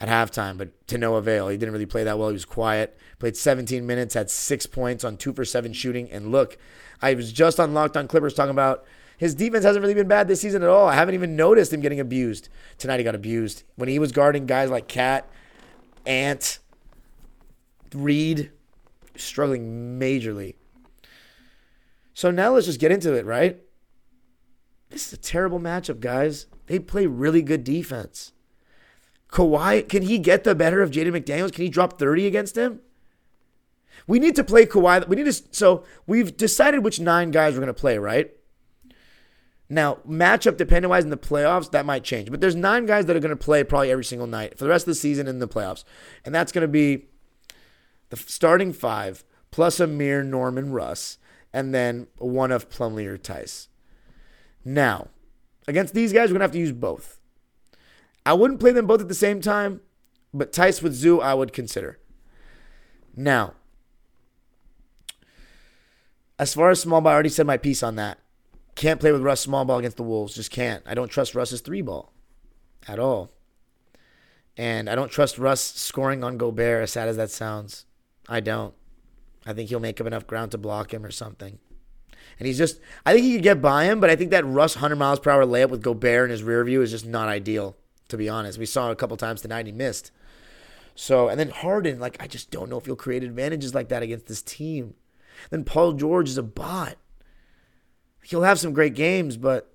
at halftime, but to no avail. He didn't really play that well. He was quiet. Played 17 minutes, had six points on two for seven shooting. And look, I was just on Locked On Clippers talking about his defense hasn't really been bad this season at all. I haven't even noticed him getting abused. Tonight he got abused. When he was guarding guys like Cat, Ant, Reid, struggling majorly. So now let's just get into it, right? This is a terrible matchup, guys. They play really good defense. Kawhi, can he get the better of Jaden McDaniels? Can he drop 30 against him? We need to play Kawhi. We need to. So we've decided which nine guys we're going to play, right? Now, matchup dependent wise in the playoffs, that might change. But there's nine guys that are going to play probably every single night for the rest of the season in the playoffs. And that's going to be the starting five plus Amir, Norman, Russ, and then one of Plumlee or Theis. Now, against these guys, we're going to have to use both. I wouldn't play them both at the same time, but Theis with Zoo, I would consider. Now, as far as small ball, I already said my piece on that. Can't play with Russ small ball against the Wolves. Just can't. I don't trust Russ's three ball at all. And I don't trust Russ scoring on Gobert, as sad as that sounds. I don't. I think he'll make up enough ground to block him or something. And he's just, I think he could get by him, but I think that Russ 100 miles per hour layup with Gobert in his rear view is just not ideal, to be honest. We saw it a couple times tonight he missed. So, and then Harden, like, I just don't know if he'll create advantages like that against this team. Then Paul George is a bot. He'll have some great games, but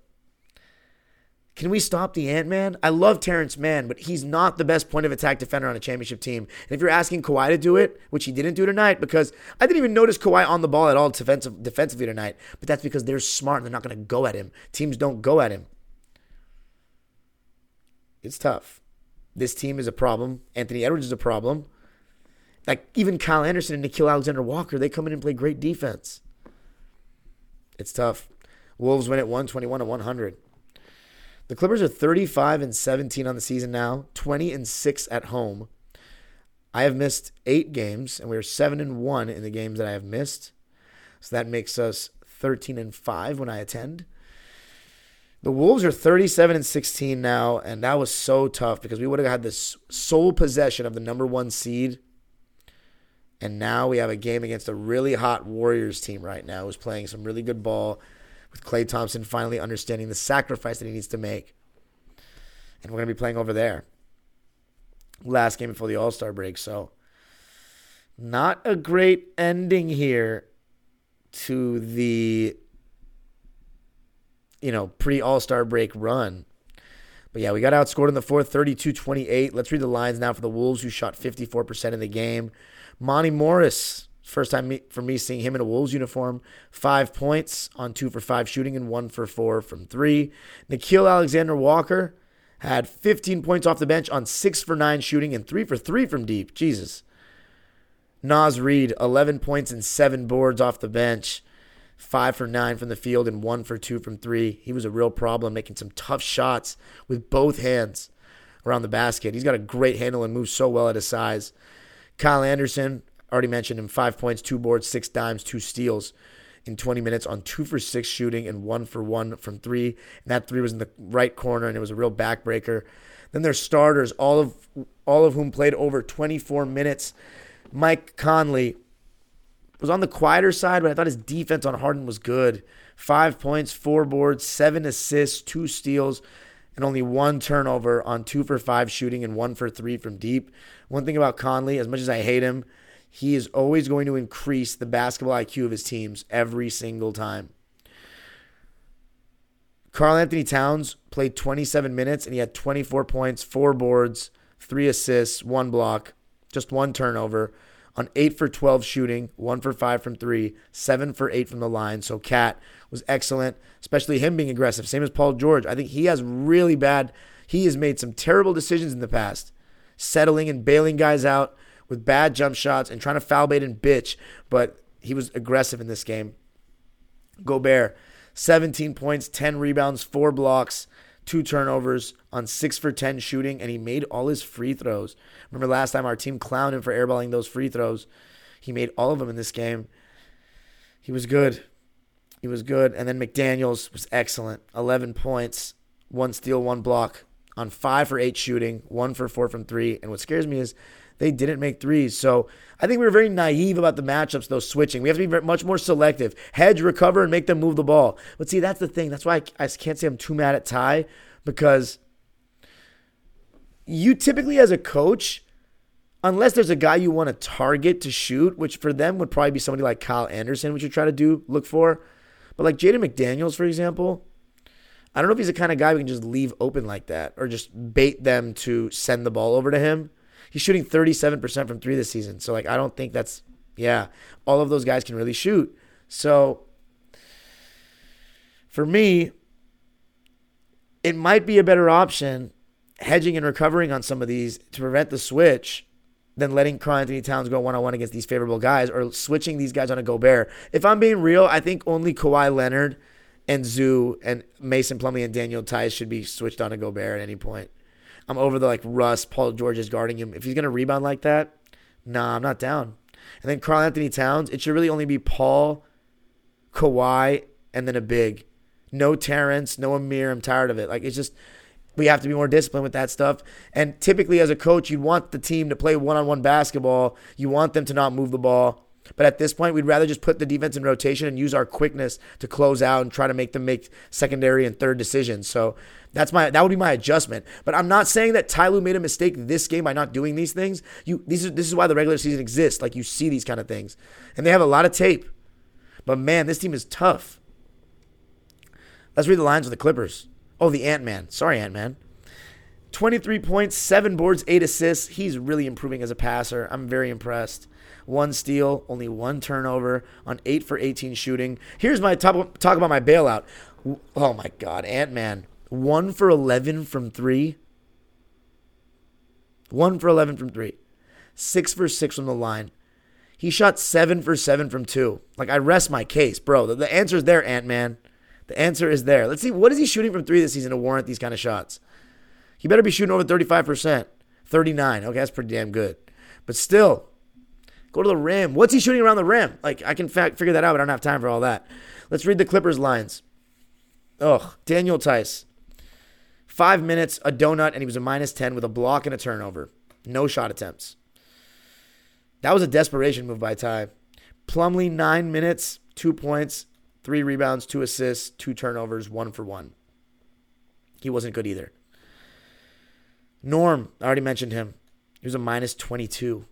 can we stop the Ant Man? I love Terrence Mann, but he's not the best point of attack defender on a championship team. And if you're asking Kawhi to do it, which he didn't do tonight, because I didn't even notice Kawhi on the ball at all defensive, defensively tonight, but that's because they're smart and they're not going to go at him. Teams don't go at him. It's tough. This team is a problem. Anthony Edwards is a problem. Like even Kyle Anderson and Nickeil Alexander Walker, they come in and play great defense. It's tough. Wolves win at 121 to 100. The Clippers are 35 and 17 on the season now, 20 and 6 at home. I have missed 8 games and we are 7 and 1 in the games that I have missed. So that makes us 13 and 5 when I attend. The Wolves are 37 and 16 now, and that was so tough because we would have had this sole possession of the number one seed. And now we have a game against a really hot Warriors team right now who's playing some really good ball with Klay Thompson finally understanding the sacrifice that he needs to make. And we're going to be playing over there. Last game before the All Star break. So, not a great ending here to the, you know, pre All Star break run. But yeah, we got outscored in the fourth, 32 28. Let's read the lines now for the Wolves, who shot 54% in the game. Monte Morris, First time for me seeing him in a Wolves uniform. Five points on two for five shooting and one for four from three. Nickeil Alexander Walker had 15 points off the bench on six for nine shooting and three for three from deep. Jesus. Naz Reid, 11 points and seven boards off the bench. Five for nine from the field and one for two from three. He was a real problem, making some tough shots with both hands around the basket. He's got a great handle and moves so well at his size. Kyle Anderson, already mentioned him five points, two boards, six dimes, two steals in 20 minutes on two for six shooting and one for one from three. And that three was in the right corner and it was a real backbreaker. Then their starters, all of all of whom played over 24 minutes. Mike Conley was on the quieter side, but I thought his defense on Harden was good. Five points, four boards, seven assists, two steals, and only one turnover on two for five shooting and one for three from deep. One thing about Conley, as much as I hate him, he is always going to increase the basketball IQ of his teams every single time. Karl-Anthony Towns played 27 minutes and he had 24 points, four boards, three assists, one block, just one turnover on 8 for 12 shooting, 1 for 5 from 3, 7 for 8 from the line. So Cat was excellent, especially him being aggressive. Same as Paul George. I think he has really bad, he has made some terrible decisions in the past, settling and bailing guys out with bad jump shots and trying to foul bait and bitch, but he was aggressive in this game. Gobert, 17 points, 10 rebounds, 4 blocks, 2 turnovers on 6 for 10 shooting, and he made all his free throws. Remember last time our team clowned him for airballing those free throws? He made all of them in this game. He was good. He was good. And then McDaniels was excellent. 11 points, 1 steal, 1 block on 5 for 8 shooting, 1 for 4 from 3. And what scares me is they didn't make threes. So I think we were very naive about the matchups, though, switching. We have to be much more selective. Hedge, recover, and make them move the ball. But see, that's the thing. That's why I, I can't say I'm too mad at Ty because you typically, as a coach, unless there's a guy you want to target to shoot, which for them would probably be somebody like Kyle Anderson, which you try to do, look for. But like Jaden McDaniels, for example, I don't know if he's the kind of guy we can just leave open like that or just bait them to send the ball over to him. He's shooting 37% from three this season. So, like, I don't think that's, yeah, all of those guys can really shoot. So, for me, it might be a better option hedging and recovering on some of these to prevent the switch than letting Karl-Anthony Towns go one on one against these favorable guys or switching these guys on a Gobert. If I'm being real, I think only Kawhi Leonard and Zoo and Mason Plumlee and Daniel Theis should be switched on a Gobert at any point. I'm over the like Russ, Paul George is guarding him. If he's gonna rebound like that, nah, I'm not down. And then Karl-Anthony Towns, it should really only be Paul, Kawhi, and then a big. No Terrence, no Amir. I'm tired of it. Like it's just we have to be more disciplined with that stuff. And typically, as a coach, you'd want the team to play one on one basketball. You want them to not move the ball. But at this point, we'd rather just put the defense in rotation and use our quickness to close out and try to make them make secondary and third decisions. So that's my that would be my adjustment. But I'm not saying that Ty Lue made a mistake this game by not doing these things. You these are, this is why the regular season exists. Like you see these kind of things, and they have a lot of tape. But man, this team is tough. Let's read the lines of the Clippers. Oh, the Ant Man. Sorry, Ant Man. 23 points, seven boards, eight assists. He's really improving as a passer. I'm very impressed. One steal, only one turnover on eight for 18 shooting. Here's my top, talk about my bailout. Oh my God, Ant Man. One for 11 from three. One for 11 from three. Six for six from the line. He shot seven for seven from two. Like, I rest my case, bro. The, the is there, Ant Man. The answer is there. Let's see, what is he shooting from three this season to warrant these kind of shots? He better be shooting over 35%. 39. Okay, that's pretty damn good. But still, go to the rim. What's he shooting around the rim? Like, I can fa- figure that out, but I don't have time for all that. Let's read the Clippers lines. Ugh, Daniel Theis. Five minutes, a donut, and he was a minus 10 with a block and a turnover. No shot attempts. That was a desperation move by Ty. Plumlee, nine minutes, two points, three rebounds, two assists, two turnovers, one for one. He wasn't good either. Norm, I already mentioned him. He was a minus 22.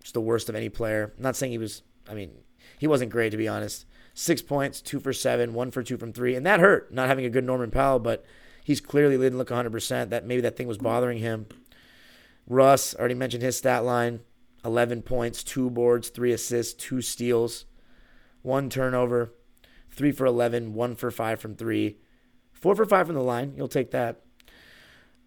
It's the worst of any player. I'm not saying he was, I mean, he wasn't great, to be honest. Six points, two for seven, one for two from three. And that hurt, not having a good Norman Powell, but he's clearly didn't look 100%. That Maybe that thing was bothering him. Russ, already mentioned his stat line 11 points, two boards, three assists, two steals, one turnover, three for 11, one for five from three, four for five from the line. You'll take that.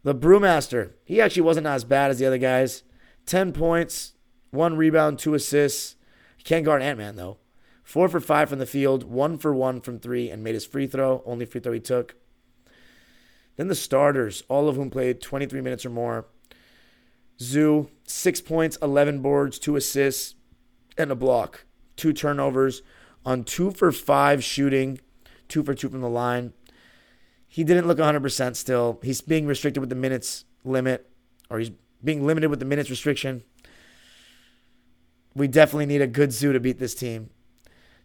The Brewmaster, he actually wasn't as bad as the other guys. 10 points, one rebound, two assists. Can't guard Ant Man, though. Four for five from the field, one for one from three, and made his free throw, only free throw he took. Then the starters, all of whom played 23 minutes or more. Zoo, six points, 11 boards, two assists, and a block. Two turnovers on two for five shooting, two for two from the line. He didn't look 100% still. He's being restricted with the minutes limit, or he's being limited with the minutes restriction. We definitely need a good zoo to beat this team.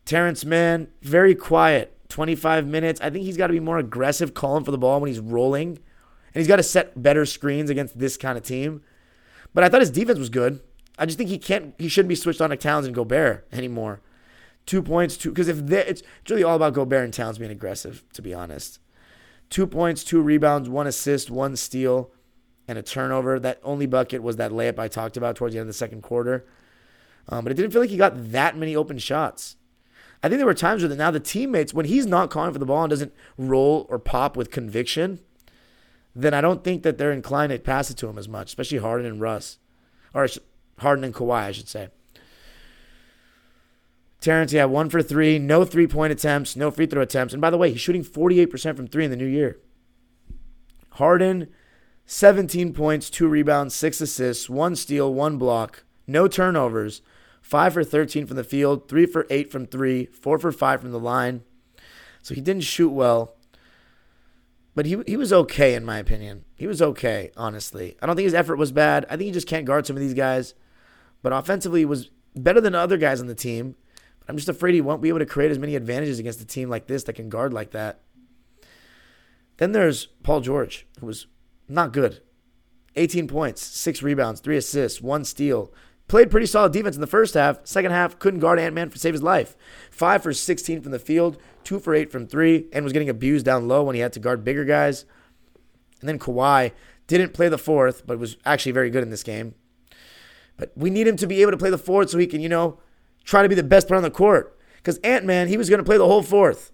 Terrence Mann, very quiet. 25 minutes. I think he's got to be more aggressive calling for the ball when he's rolling. And he's got to set better screens against this kind of team. But I thought his defense was good. I just think he can't he shouldn't be switched on to Towns and Gobert anymore. Two points, two because if it's, it's really all about Gobert and Towns being aggressive, to be honest. Two points, two rebounds, one assist, one steal, and a turnover. That only bucket was that layup I talked about towards the end of the second quarter. Um, but it didn't feel like he got that many open shots. I think there were times where now the teammates, when he's not calling for the ball and doesn't roll or pop with conviction, then I don't think that they're inclined to pass it to him as much, especially Harden and Russ. Or Harden and Kawhi, I should say. Terrence, yeah, one for three, no three point attempts, no free throw attempts. And by the way, he's shooting 48% from three in the new year. Harden, 17 points, two rebounds, six assists, one steal, one block, no turnovers, five for 13 from the field, three for eight from three, four for five from the line. So he didn't shoot well. But he, he was okay, in my opinion. He was okay, honestly. I don't think his effort was bad. I think he just can't guard some of these guys. But offensively, he was better than other guys on the team. But I'm just afraid he won't be able to create as many advantages against a team like this that can guard like that. Then there's Paul George, who was not good. 18 points, six rebounds, three assists, one steal. Played pretty solid defense in the first half. Second half, couldn't guard Ant Man for save his life. Five for 16 from the field, two for eight from three, and was getting abused down low when he had to guard bigger guys. And then Kawhi didn't play the fourth, but was actually very good in this game. But we need him to be able to play the fourth so he can, you know, try to be the best player on the court. Because Ant Man, he was going to play the whole fourth.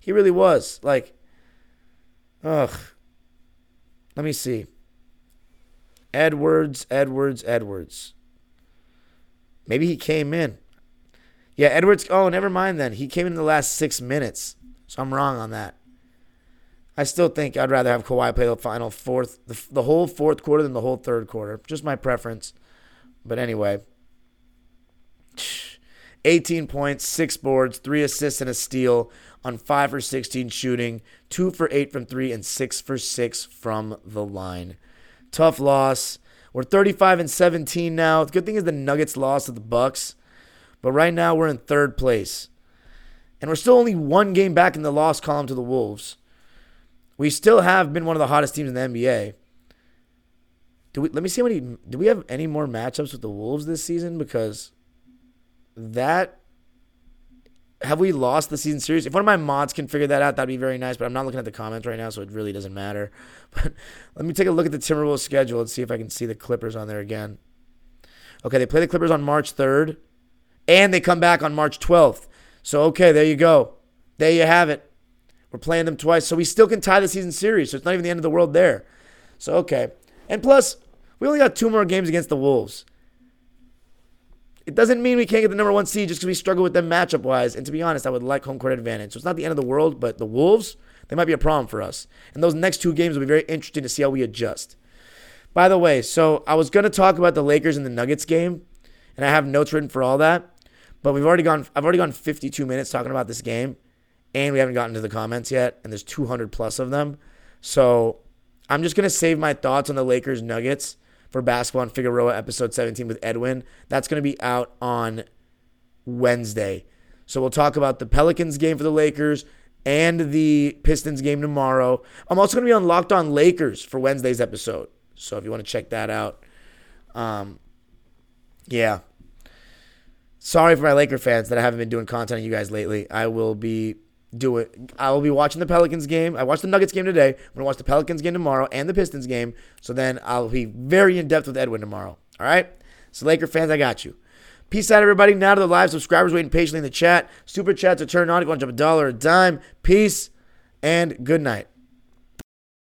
He really was. Like, ugh. Let me see. Edwards, Edwards, Edwards. Maybe he came in. Yeah, Edwards. Oh, never mind then. He came in the last six minutes. So I'm wrong on that. I still think I'd rather have Kawhi play the final fourth, the, the whole fourth quarter than the whole third quarter. Just my preference. But anyway, <sighs> 18 points, six boards, three assists, and a steal on five for 16 shooting, two for eight from three, and six for six from the line. Tough loss. We're 35 and 17 now. The good thing is the Nuggets lost to the Bucks, but right now we're in third place, and we're still only one game back in the loss column to the Wolves. We still have been one of the hottest teams in the NBA. Do we? Let me see how many. Do we have any more matchups with the Wolves this season? Because that have we lost the season series? If one of my mods can figure that out, that'd be very nice. But I'm not looking at the comments right now, so it really doesn't matter. <laughs> But let me take a look at the Timberwolves schedule and see if I can see the Clippers on there again. Okay, they play the Clippers on March 3rd, and they come back on March 12th. So okay, there you go. There you have it. We're playing them twice, so we still can tie the season series. So it's not even the end of the world there. So okay, and plus we only got two more games against the Wolves. It doesn't mean we can't get the number one seed just because we struggle with them matchup wise. And to be honest, I would like home court advantage. So it's not the end of the world, but the Wolves, they might be a problem for us. And those next two games will be very interesting to see how we adjust. By the way, so I was going to talk about the Lakers and the Nuggets game, and I have notes written for all that. But we've already gone. I've already gone 52 minutes talking about this game, and we haven't gotten to the comments yet. And there's 200 plus of them. So I'm just gonna save my thoughts on the Lakers Nuggets for Basketball on Figueroa, episode 17 with Edwin. That's going to be out on Wednesday. So we'll talk about the Pelicans game for the Lakers and the Pistons game tomorrow. I'm also going to be on Locked On Lakers for Wednesday's episode. So if you want to check that out, um, yeah. Sorry for my Laker fans that I haven't been doing content on you guys lately. I will be do it. I will be watching the Pelicans game. I watched the Nuggets game today. I'm to watch the Pelicans game tomorrow and the Pistons game. So then I'll be very in depth with Edwin tomorrow. All right? So, Laker fans, I got you. Peace out, everybody. Now to the live subscribers waiting patiently in the chat. Super chats are turned on. If you want to drop a dollar a dime, peace and good night.